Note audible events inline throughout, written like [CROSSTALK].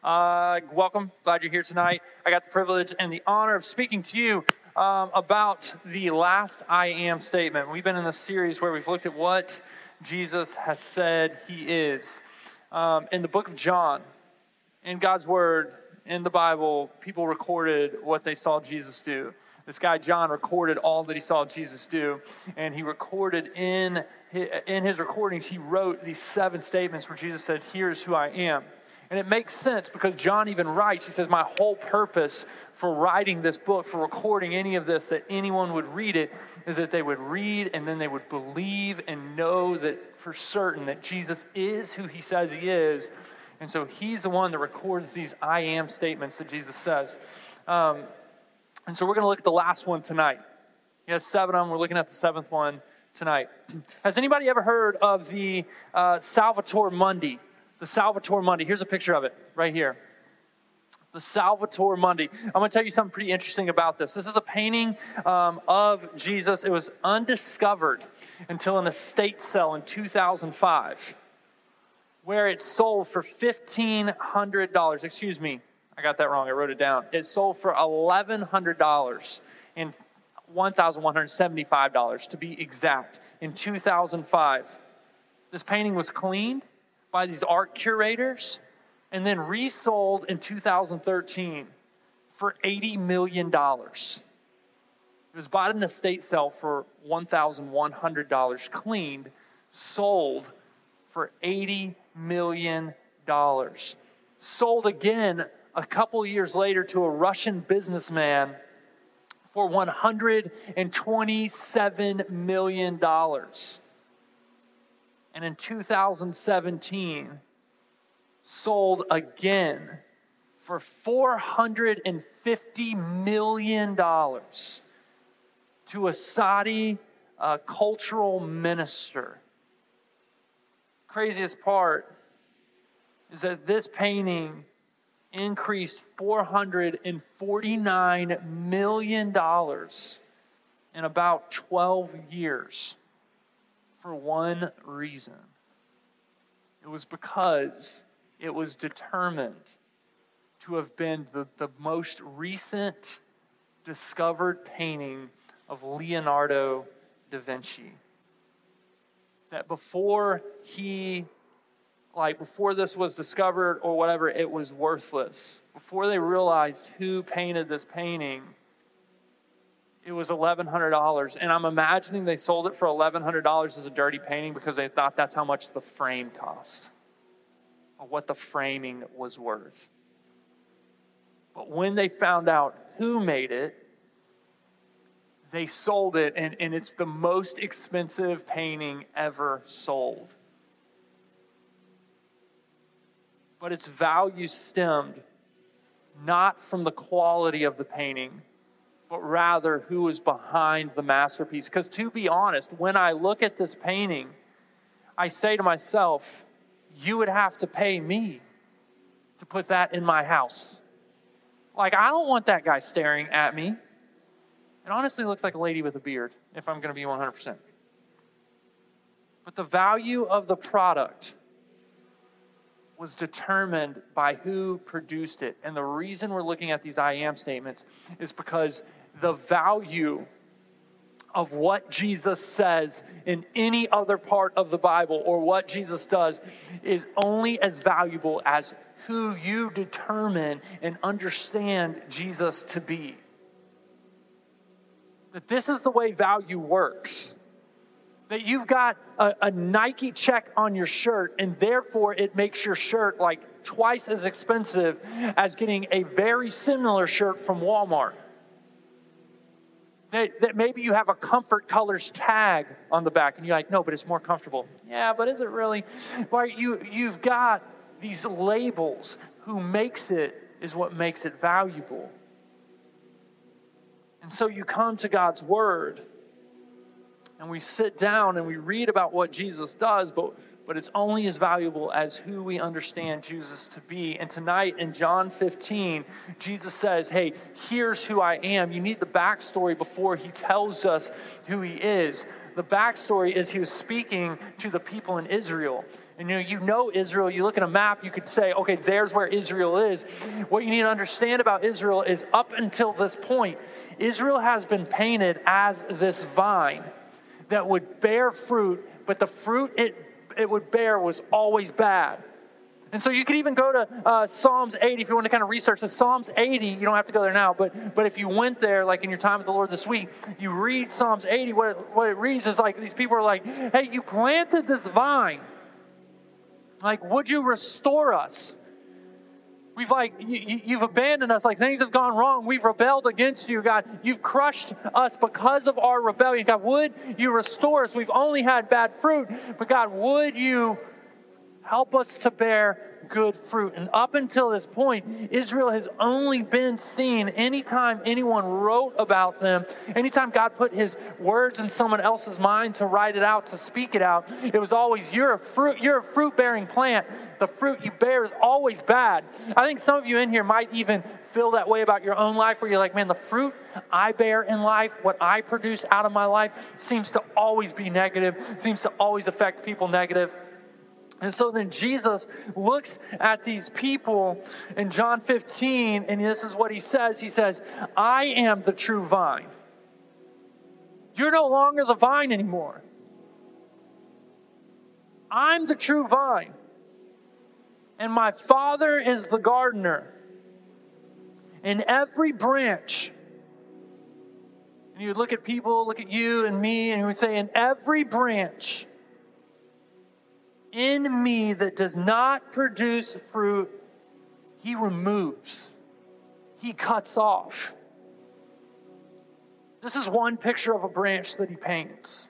Uh, welcome. Glad you're here tonight. I got the privilege and the honor of speaking to you um, about the last I am statement. We've been in a series where we've looked at what Jesus has said he is. Um, in the book of John, in God's Word, in the Bible, people recorded what they saw Jesus do. This guy, John, recorded all that he saw Jesus do, and he recorded in his, in his recordings, he wrote these seven statements where Jesus said, Here's who I am. And it makes sense because John even writes, he says, My whole purpose for writing this book, for recording any of this, that anyone would read it, is that they would read and then they would believe and know that for certain that Jesus is who he says he is. And so he's the one that records these I am statements that Jesus says. Um, and so we're going to look at the last one tonight. He has seven of them. We're looking at the seventh one tonight. [CLEARS THROAT] Has anybody ever heard of the uh, Salvator Mundi? The Salvator Mundi. Here's a picture of it right here. The Salvator Mundi. I'm going to tell you something pretty interesting about this. This is a painting um, of Jesus. It was undiscovered until an estate sale in 2005, where it sold for $1,500. Excuse me, I got that wrong. I wrote it down. It sold for $1,100 in $1,175 to be exact in 2005. This painting was cleaned by these art curators and then resold in 2013 for $80 million. It was bought in an estate sale for $1,100, cleaned, sold for $80 million. Sold again a couple years later to a Russian businessman for $127 million. And in 2017, sold again for $450 million to a Saudi uh, cultural minister. Craziest part is that this painting increased $449 million in about 12 years for one reason. It was because it was determined to have been the, the most recent discovered painting of Leonardo da Vinci. That before he like before this was discovered or whatever, it was worthless. Before they realized who painted this painting, it was $1,100. And I'm imagining they sold it for $1,100 as a dirty painting because they thought that's how much the frame cost or what the framing was worth. But when they found out who made it, they sold it, and, and it's the most expensive painting ever sold. but its value stemmed not from the quality of the painting, but rather who is behind the masterpiece. Because to be honest, when I look at this painting, I say to myself, you would have to pay me to put that in my house. Like, I don't want that guy staring at me. It honestly looks like a lady with a beard, if I'm going to be 100%. But the value of the product was determined by who produced it. And the reason we're looking at these I am statements is because the value of what Jesus says in any other part of the Bible or what Jesus does is only as valuable as who you determine and understand Jesus to be. That this is the way value works that you've got a, a, Nike check on your shirt, and therefore it makes your shirt like twice as expensive as getting a very similar shirt from Walmart. That, that maybe you have a comfort colors tag on the back, and you're like, no, but it's more comfortable. Yeah, but is it really? Well, you, you've got these labels. Who makes it is what makes it valuable. And so you come to God's word and we sit down and we read about what Jesus does, but, but it's only as valuable as who we understand Jesus to be. And tonight in John 15, Jesus says, Hey, here's who I am. You need the backstory before he tells us who he is. The backstory is he was speaking to the people in Israel. and you know, you know Israel, you look at a map, you could say, okay, there's where Israel is. What you need to understand about Israel is up until this point, Israel has been painted as this vine that would bear fruit, but the fruit it, it would bear was always bad. And so you could even go to uh, Psalms 80 if you want to kind of research this. Psalms 80, you don't have to go there now, but, but if you went there, like in your time with the Lord this week, you read Psalms 80, what it, what it reads is like these people are like, hey, you planted this vine. Like, would you restore us? We've like, you, have abandoned us. Like, things have gone wrong. We've rebelled against you, God. You've crushed us because of our rebellion. God, would you restore us? We've only had bad fruit, but God, would you help us to bear good fruit. And up until this point, Israel has only been seen anytime anyone wrote about them, anytime God put his words in someone else's mind to write it out, to speak it out, it was always, you're a fruit, you're a fruit bearing plant. The fruit you bear is always bad. I think some of you in here might even feel that way about your own life where you're like, man, the fruit I bear in life, what I produce out of my life, seems to always be negative, seems to always affect people negative. And so then Jesus looks at these people in John 15, and this is what he says He says, I am the true vine. You're no longer the vine anymore. I'm the true vine. And my Father is the gardener. And every branch, and you would look at people, look at you and me, and you would say, in every branch, in me that does not produce fruit, he removes, he cuts off. This is one picture of a branch that he paints.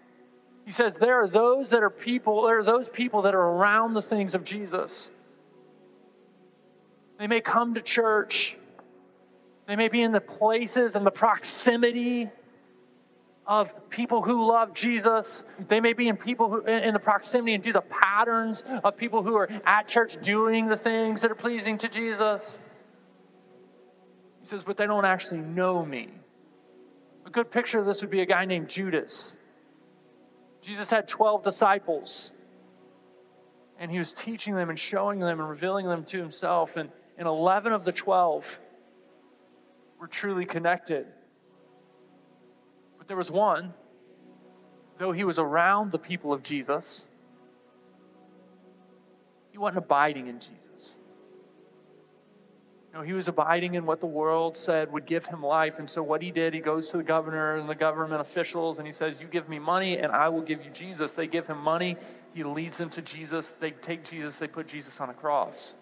He says, There are those that are people, there are those people that are around the things of Jesus. They may come to church, they may be in the places and the proximity of people who love Jesus. They may be in people who in the proximity and do the patterns of people who are at church doing the things that are pleasing to Jesus. He says, but they don't actually know me. A good picture of this would be a guy named Judas. Jesus had 12 disciples, and he was teaching them and showing them and revealing them to himself. And, and 11 of the 12 were truly connected but there was one, though he was around the people of Jesus, he wasn't abiding in Jesus. No, he was abiding in what the world said would give him life. And so, what he did, he goes to the governor and the government officials and he says, You give me money and I will give you Jesus. They give him money. He leads them to Jesus. They take Jesus, they put Jesus on a cross.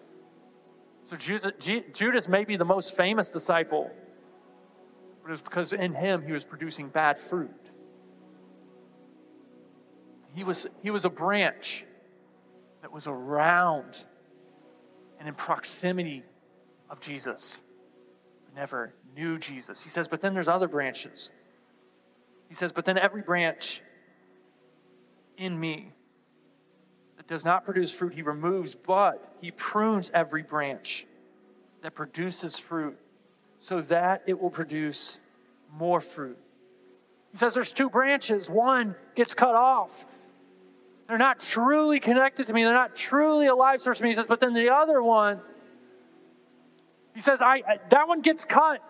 So, Judas may be the most famous disciple but it was because in him he was producing bad fruit. He was, he was a branch that was around and in proximity of Jesus, but never knew Jesus. He says, but then there's other branches. He says, but then every branch in me that does not produce fruit, he removes, but he prunes every branch that produces fruit so that it will produce more fruit. He says there's two branches. One gets cut off. They're not truly connected to me. They're not truly a life source to me. He says, but then the other one, he says, I, that one gets cut.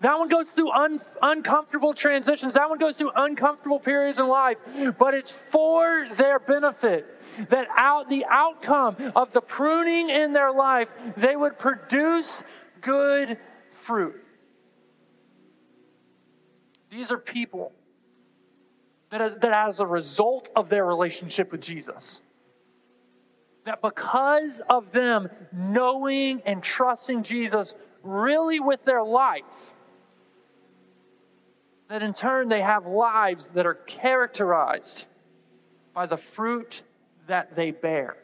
That one goes through un, uncomfortable transitions. That one goes through uncomfortable periods in life, but it's for their benefit. That out the outcome of the pruning in their life, they would produce good fruit. These are people that, that as a result of their relationship with Jesus, that because of them knowing and trusting Jesus really with their life, that in turn they have lives that are characterized by the fruit that they bear.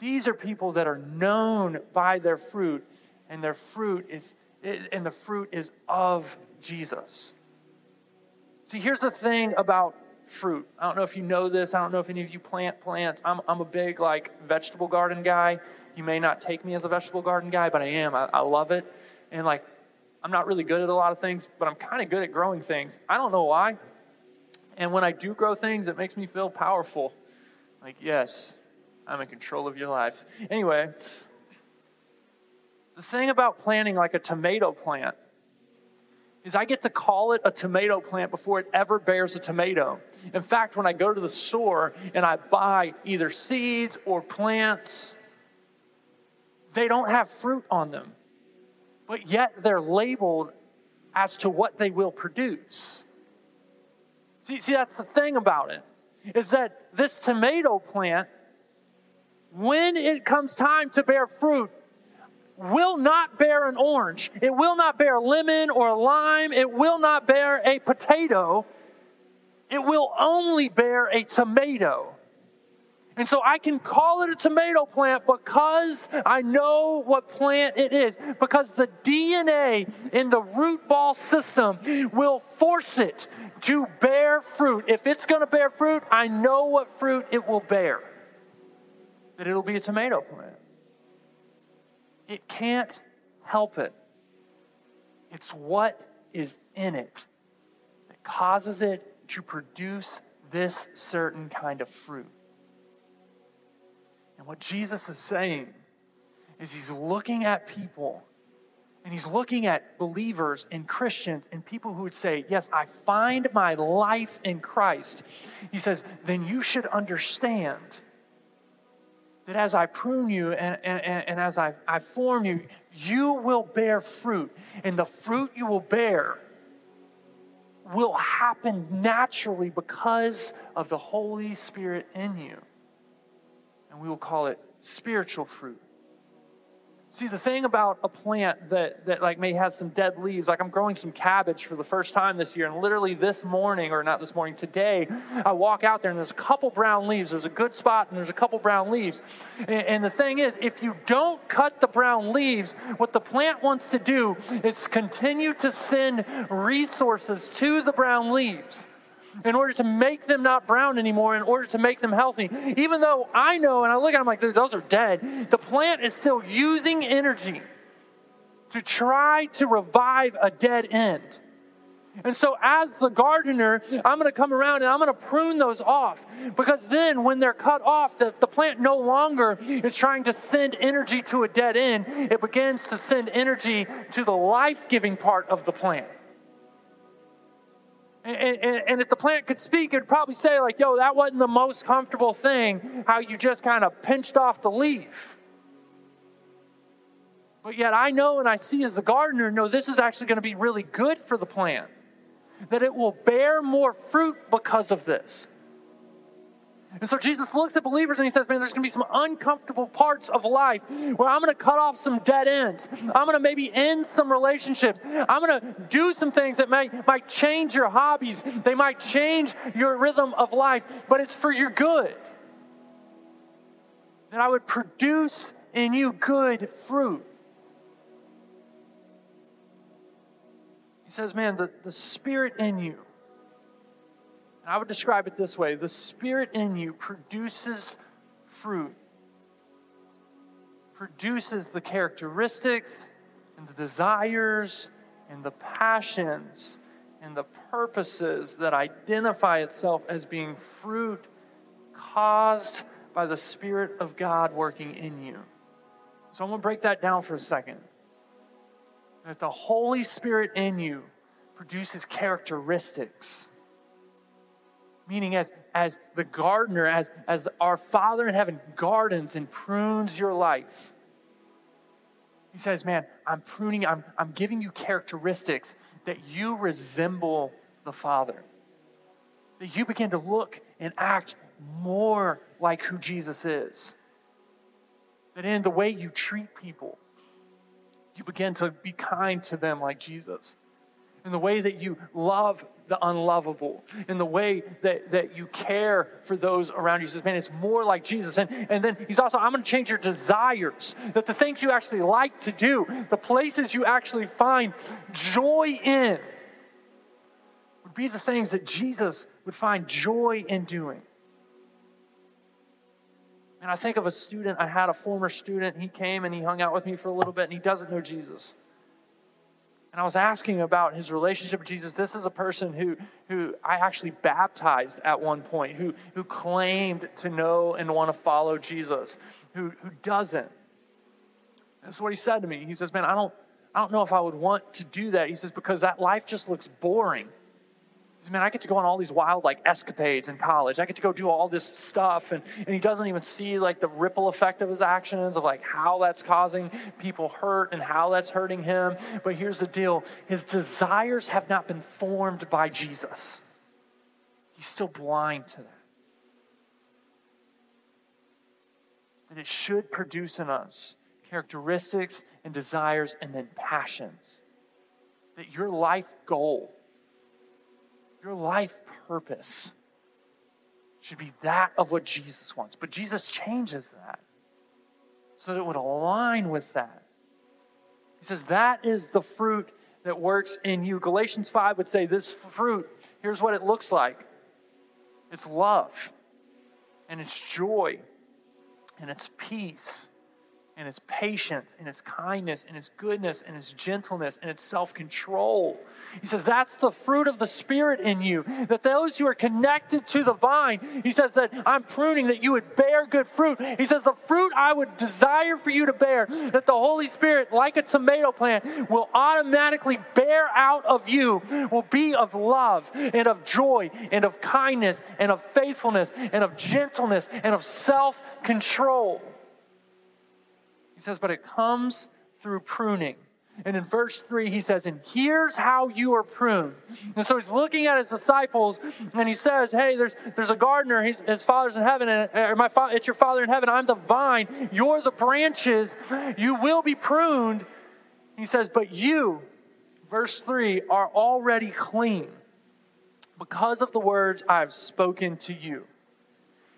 These are people that are known by their fruit and their fruit is and the fruit is of Jesus. See, here's the thing about fruit. I don't know if you know this. I don't know if any of you plant plants. I'm, I'm a big like vegetable garden guy. You may not take me as a vegetable garden guy, but I am. I, I love it. And like, I'm not really good at a lot of things, but I'm kind of good at growing things. I don't know why. And when I do grow things, it makes me feel powerful. Like, yes, I'm in control of your life. Anyway, the thing about planting like a tomato plant is I get to call it a tomato plant before it ever bears a tomato. In fact, when I go to the store and I buy either seeds or plants, they don't have fruit on them, but yet they're labeled as to what they will produce. See, see, that's the thing about it, is that this tomato plant, when it comes time to bear fruit, will not bear an orange. It will not bear a lemon or a lime. It will not bear a potato. It will only bear a tomato. And so I can call it a tomato plant because I know what plant it is. Because the DNA in the root ball system will force it to bear fruit. If it's going to bear fruit, I know what fruit it will bear. That it'll be a tomato plant. It can't help it. It's what is in it that causes it to produce this certain kind of fruit. And what Jesus is saying is he's looking at people and he's looking at believers and Christians and people who would say, Yes, I find my life in Christ. He says, Then you should understand that as I prune you and, and, and as I, I form you, you will bear fruit. And the fruit you will bear will happen naturally because of the Holy Spirit in you. And we will call it spiritual fruit. See, the thing about a plant that, that like may has some dead leaves, like I'm growing some cabbage for the first time this year, and literally this morning, or not this morning, today, I walk out there and there's a couple brown leaves. There's a good spot and there's a couple brown leaves. And, and the thing is, if you don't cut the brown leaves, what the plant wants to do is continue to send resources to the brown leaves in order to make them not brown anymore, in order to make them healthy. Even though I know, and I look at them like, those are dead, the plant is still using energy to try to revive a dead end. And so, as the gardener, I'm going to come around and I'm going to prune those off because then, when they're cut off, the, the plant no longer is trying to send energy to a dead end. It begins to send energy to the life giving part of the plant. And, and, and, if the plant could speak, it'd probably say, like, yo, that wasn't the most comfortable thing, how you just kind of pinched off the leaf. But yet I know and I see as the gardener, no, this is actually going to be really good for the plant. That it will bear more fruit because of this. And so Jesus looks at believers and he says, Man, there's going to be some uncomfortable parts of life where I'm going to cut off some dead ends. I'm going to maybe end some relationships. I'm going to do some things that might, might change your hobbies, they might change your rhythm of life, but it's for your good. That I would produce in you good fruit. He says, Man, the, the spirit in you and I would describe it this way the Spirit in you produces fruit, produces the characteristics and the desires and the passions and the purposes that identify itself as being fruit caused by the Spirit of God working in you. So I'm going to break that down for a second. That the Holy Spirit in you produces characteristics meaning as, as the gardener, as, as our Father in heaven gardens and prunes your life. He says, Man, I'm pruning, I'm, I'm giving you characteristics that you resemble the Father. That you begin to look and act more like who Jesus is. That in the way you treat people, you begin to be kind to them like Jesus. In the way that you love the unlovable, in the way that, that you care for those around you. He says, man, it's more like Jesus. And, and then he's also, I'm going to change your desires, that the things you actually like to do, the places you actually find joy in, would be the things that Jesus would find joy in doing. And I think of a student, I had a former student, he came and he hung out with me for a little bit, and he doesn't know Jesus. And I was asking about his relationship with Jesus. This is a person who, who I actually baptized at one point, who, who claimed to know and want to follow Jesus, who, who doesn't. That's what he said to me. He says, Man, I don't, I don't know if I would want to do that. He says, Because that life just looks boring man, I get to go on all these wild like escapades in college. I get to go do all this stuff. And, and he doesn't even see like the ripple effect of his actions, of like how that's causing people hurt and how that's hurting him. But here's the deal his desires have not been formed by Jesus. He's still blind to that. That it should produce in us characteristics and desires and then passions. That your life goal your life purpose should be that of what Jesus wants. But Jesus changes that so that it would align with that. He says, That is the fruit that works in you. Galatians 5 would say, This fruit, here's what it looks like it's love, and it's joy, and it's peace, and its patience and its kindness and its goodness and its gentleness and its self control. He says that's the fruit of the Spirit in you. That those who are connected to the vine, he says that I'm pruning that you would bear good fruit. He says the fruit I would desire for you to bear, that the Holy Spirit, like a tomato plant, will automatically bear out of you, will be of love and of joy and of kindness and of faithfulness and of gentleness and of self control. Says, but it comes through pruning. And in verse 3, he says, And here's how you are pruned. And so he's looking at his disciples and he says, Hey, there's, there's a gardener. He's, his father's in heaven, and or my fa- it's your father in heaven. I'm the vine. You're the branches. You will be pruned. He says, But you, verse 3, are already clean because of the words I've spoken to you.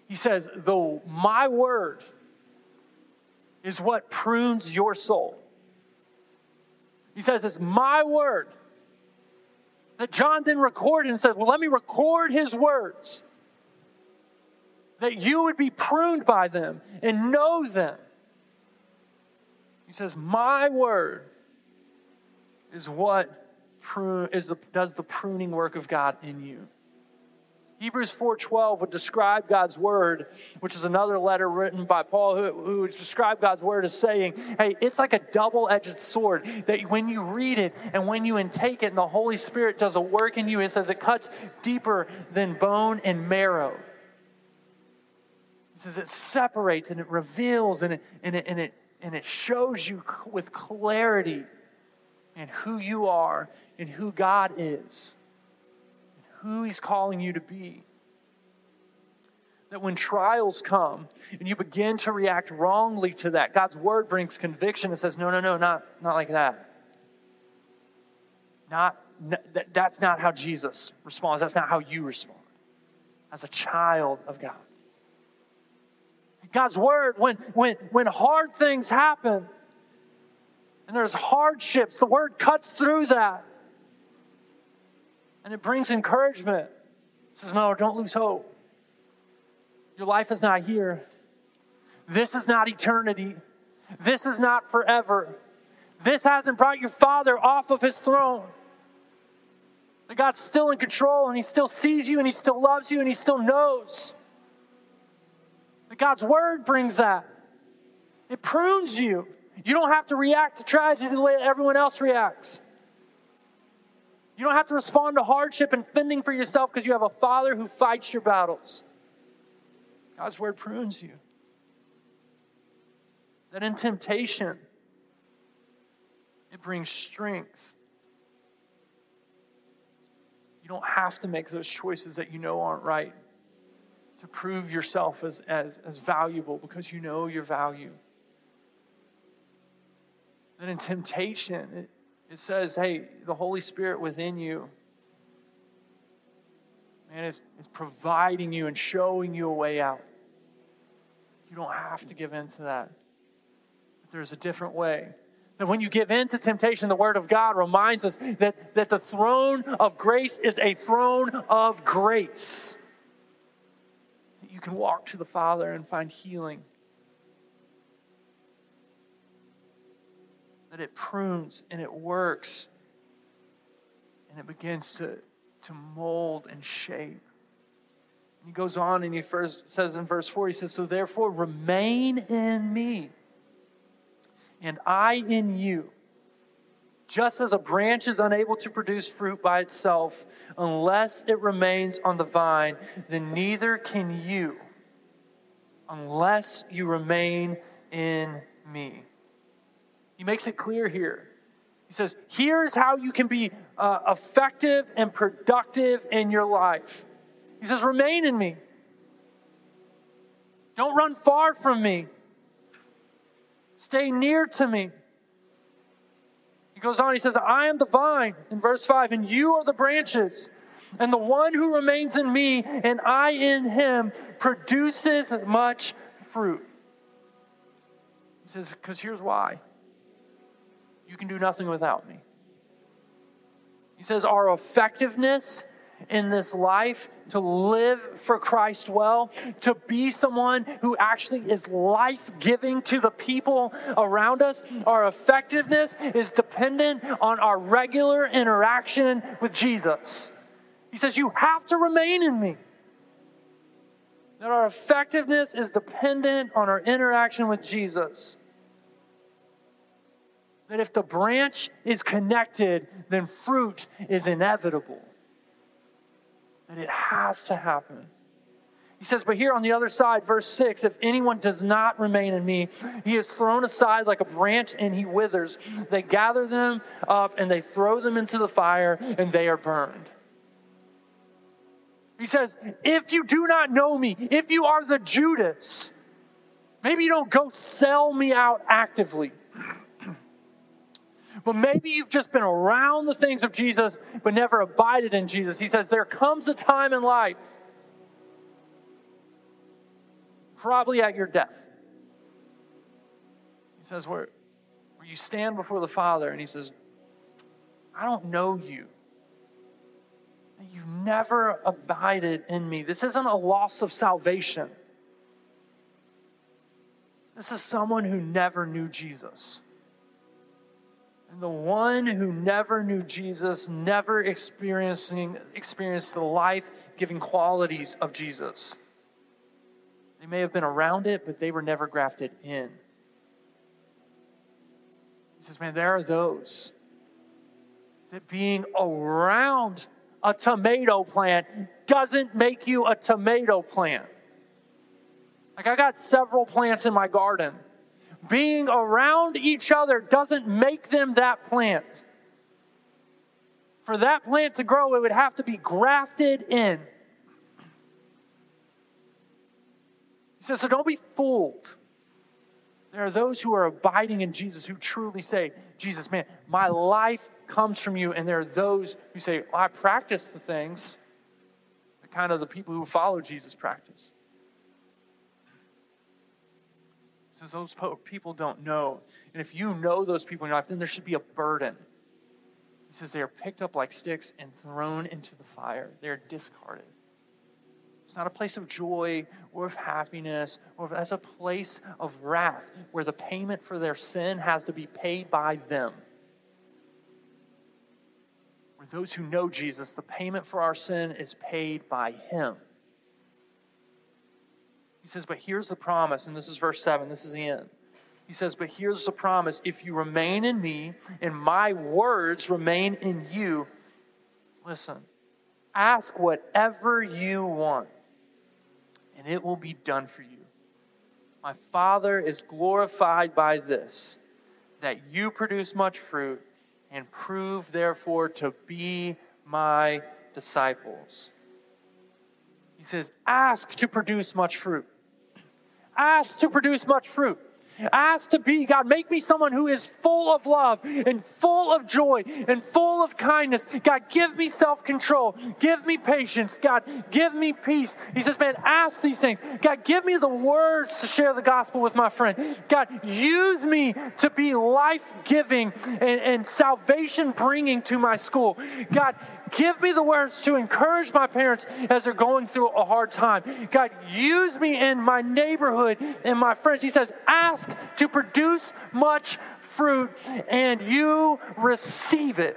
He says, Though my word, is what prunes your soul. He says, It's my word. That John didn't record and said, Well, let me record his words. That you would be pruned by them and know them. He says, My word is what prune, is the, does the pruning work of God in you. Hebrews 4:12 would describe God's word, which is another letter written by Paul who, who would describe God's word as saying, "Hey, it's like a double-edged sword that when you read it and when you intake it and the Holy Spirit does a work in you, it says it cuts deeper than bone and marrow." It says it separates and it reveals and it, and it, and it, and it shows you with clarity and who you are and who God is who He's calling you to be. That when trials come and you begin to react wrongly to that, God's word brings conviction and says, no, no, no, not, not like that. Not, that, that's not how Jesus responds. That's not how you respond as a child of God. God's word, when, when, when hard things happen and there's hardships, the word cuts through that and it brings encouragement. It says, No, don't lose hope. Your life is not here. This is not eternity. This is not forever. This hasn't brought your father off of his throne. That God's still in control and he still sees you and he still loves you and he still knows. That God's word brings that. It prunes you. You don't have to react to tragedy the way everyone else reacts. You don't have to respond to hardship and fending for yourself because you have a father who fights your battles. God's word prunes you. That in temptation, it brings strength. You don't have to make those choices that you know aren't right to prove yourself as, as, as valuable because you know your value. That in temptation, it, it says, hey, the Holy Spirit within you, man, is, is providing you and showing you a way out. You don't have to give in to that. But there's a different way. And when you give in to temptation, the Word of God reminds us that, that the throne of grace is a throne of grace. That you can walk to the Father and find healing it prunes and it works and it begins to, to mold and shape. He goes on and he first says in verse 4, he says, So therefore remain in me, and I in you. Just as a branch is unable to produce fruit by itself unless it remains on the vine, then neither can you unless you remain in me. He makes it clear here. He says, Here's how you can be uh, effective and productive in your life. He says, Remain in me. Don't run far from me. Stay near to me. He goes on, he says, I am the vine in verse 5, and you are the branches. And the one who remains in me and I in him produces much fruit. He says, because here's why you can do nothing without me. He says, our effectiveness in this life to live for Christ well, to be someone who actually is life giving to the people around us. Our effectiveness is dependent on our regular interaction with Jesus. He says, You have to remain in me. That our effectiveness is dependent on our interaction with Jesus. That if the branch is connected, then fruit is inevitable that it has to happen. He says, but here on the other side, verse 6 if anyone does not remain in me, he is thrown aside like a branch and he withers. They gather them up and they throw them into the fire and they are burned. He says, if you do not know me, if you are the Judas, maybe you don't go sell me out actively but maybe you've just been around the things of Jesus, but never abided in Jesus. He says, There comes a time in life, probably at your death. He says, Where, where you stand before the Father, and He says, I don't know you. You've never abided in me. This isn't a loss of salvation. This is someone who never knew Jesus. The one who never knew Jesus, never experiencing experienced the life-giving qualities of Jesus. They may have been around it, but they were never grafted in. He says, Man, there are those that being around a tomato plant doesn't make you a tomato plant. Like, I got several plants in my garden being around each other doesn't make them that plant. For that plant to grow, it would have to be grafted in. He says, so don't be fooled. There are those who are abiding in Jesus who truly say, Jesus, man, my life comes from you. And there are those who say, well, I practice the things that kind of the people who follow Jesus practice. Says those people don't know. And if you know those people in your life, then there should be a burden. He says they are picked up like sticks and thrown into the fire. They are discarded. It's not a place of joy or of happiness, or that's a place of wrath where the payment for their sin has to be paid by them. Where those who know Jesus, the payment for our sin is paid by Him. He says, But here's the promise, and this is verse 7, this is the end. He says, But here's the promise if you remain in me and my words remain in you, listen, ask whatever you want, and it will be done for you. My Father is glorified by this, that you produce much fruit and prove, therefore, to be my disciples. He says, Ask to produce much fruit asked to produce much fruit. Ask to be, God, make me someone who is full of love and full of joy and full of kindness. God, give me self control. Give me patience. God, give me peace. He says, man, ask these things. God, give me the words to share the gospel with my friend. God, use me to be life giving and, and salvation bringing to my school. God, Give me the words to encourage my parents as they're going through a hard time. God, use me in my neighborhood and my friends. He says, ask to produce much fruit and you receive it.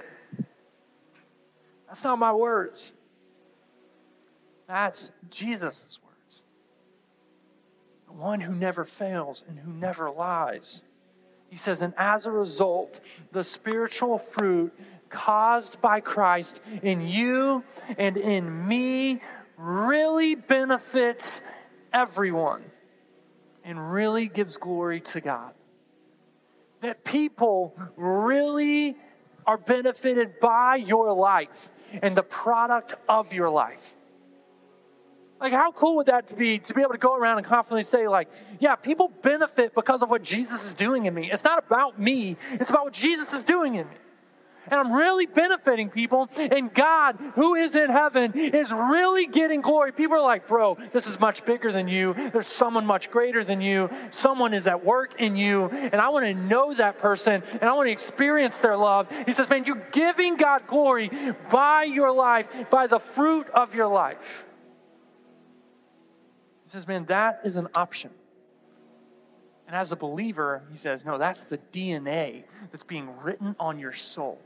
That's not my words. That's Jesus' words. The one who never fails and who never lies. He says, and as a result, the spiritual fruit caused by Christ in you and in me really benefits everyone and really gives glory to God. That people really are benefited by your life and the product of your life. Like, how cool would that be to be able to go around and confidently say, like, yeah, people benefit because of what Jesus is doing in me. It's not about me, it's about what Jesus is doing in me. And I'm really benefiting people, and God, who is in heaven, is really getting glory. People are like, bro, this is much bigger than you. There's someone much greater than you. Someone is at work in you, and I want to know that person, and I want to experience their love. He says, man, you're giving God glory by your life, by the fruit of your life. He says, man, that is an option. And as a believer, he says, no, that's the DNA that's being written on your soul.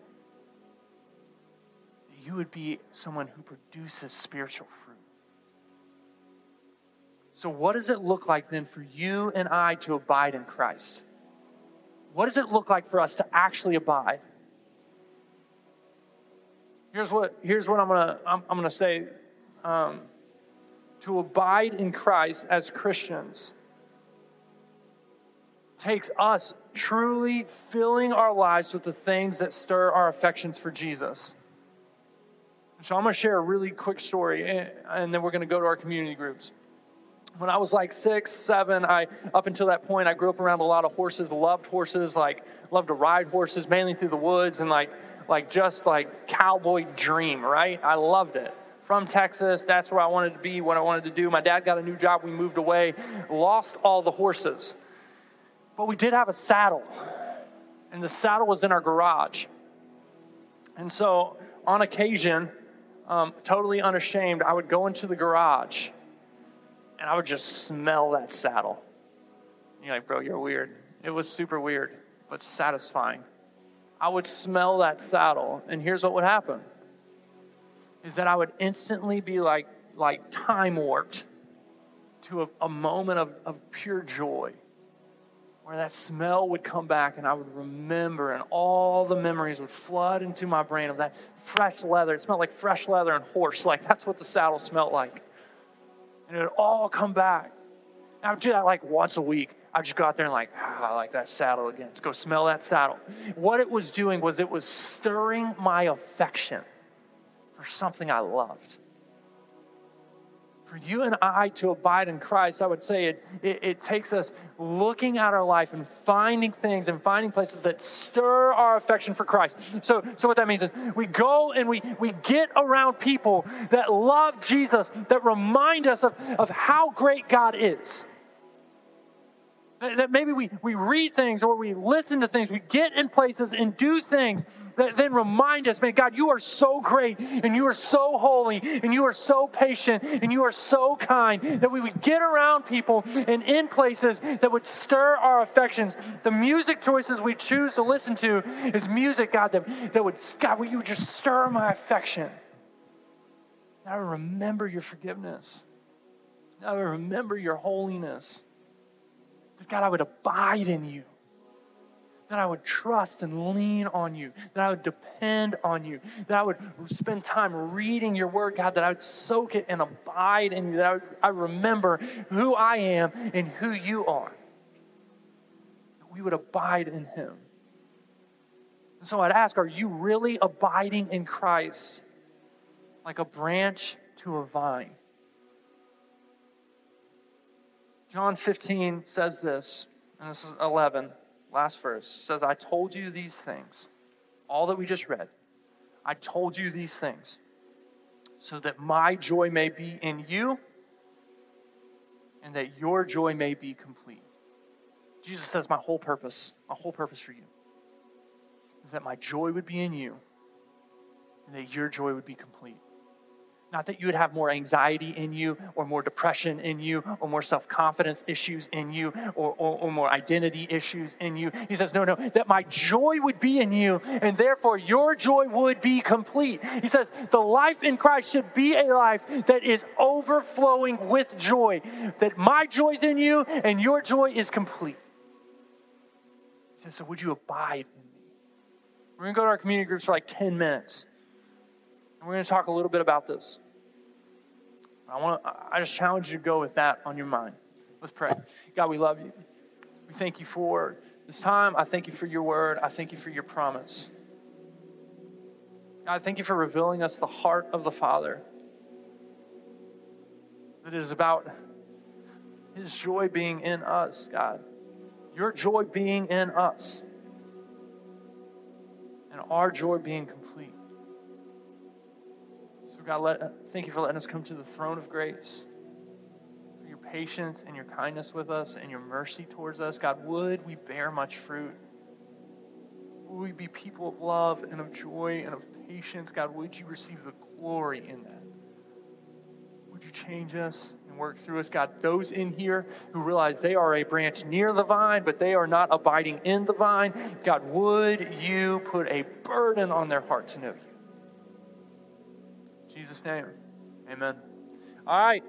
You would be someone who produces spiritual fruit. So, what does it look like then for you and I to abide in Christ? What does it look like for us to actually abide? Here's what, here's what I'm gonna I'm, I'm gonna say. Um, to abide in Christ as Christians takes us truly filling our lives with the things that stir our affections for Jesus. So I'm going to share a really quick story, eh, and, then we're going to go to our community groups. When I was like six, seven, I up until that point, I grew up around a lot of horses, loved horses, like loved to ride horses, mainly through the woods, and like like just like cowboy dream, right? I loved it from Texas. That's where I wanted to be, what I wanted to do. My dad got a new job. We moved away, lost all the horses. But we did have a saddle, and the saddle was in our garage. And so, on occasion, um, totally unashamed, I would go into the garage and I would just smell that saddle. And you're like, bro, you're weird. It was super weird, but satisfying. I would smell that saddle, and here's what would happen is that I would instantly be like, like time warped to a, a moment of, of pure joy where that smell would come back and I would remember, and all the memories would flood into my brain of that fresh leather. It smelled like fresh leather and horse. Like that's what the saddle smelled like. And it would all come back. And I would do that like once a week. I'd just go out there and like, ah, I like that saddle again. Let's go smell that saddle. What it was doing was it was stirring my affection for something I loved. For you and I to abide in Christ, I would say it, it, it, takes us looking at our life and finding things and finding places that stir our affection for Christ. So, so what that means is we go and we, we get around people that love Jesus, that remind us of, of how great God is. That maybe we, we read things or we listen to things, we get in places and do things that then remind us, man, God, you are so great and you are so holy and you are so patient and you are so kind that we would get around people and in places that would stir our affections. The music choices we choose to listen to is music, God, that, that would, God, will you just stir my affection? Now remember your forgiveness. Now remember your holiness. That God, I would abide in you. That I would trust and lean on you. That I would depend on you. That I would spend time reading your word, God. That I would soak it and abide in you. That I, would, I remember who I am and who you are. That we would abide in him. And so I'd ask, are you really abiding in Christ like a branch to a vine? John 15 says this, and this is 11, last verse, says, I told you these things, all that we just read. I told you these things so that my joy may be in you and that your joy may be complete. Jesus says, My whole purpose, my whole purpose for you is that my joy would be in you and that your joy would be complete. Not that you would have more anxiety in you, or more depression in you, or more self confidence issues in you, or, or, or, more identity issues in you. He says, No, no, that my joy would be in you, and therefore your joy would be complete. He says, The life in Christ should be a life that is overflowing with joy, that my joy is in you, and your joy is complete. He says, So would you abide in me? We're going to go to our community groups for like 10 minutes. We're going to talk a little bit about this. I want I just challenge you to go with that on your mind. Let's pray. God, we love you. We thank you for this time. I thank you for your word. I thank you for your promise. God, thank you for revealing us the heart of the Father. That it is about his joy being in us, God. Your joy being in us. And our joy being complete. God, let, thank you for letting us come to the throne of grace. For your patience and your kindness with us and your mercy towards us. God, would we bear much fruit? Would we be people of love and of joy and of patience? God, would you receive the glory in that? Would you change us and work through us? God, those in here who realize they are a branch near the vine, but they are not abiding in the vine, God, would you put a burden on their heart to know you? Jesus' name, amen. All right.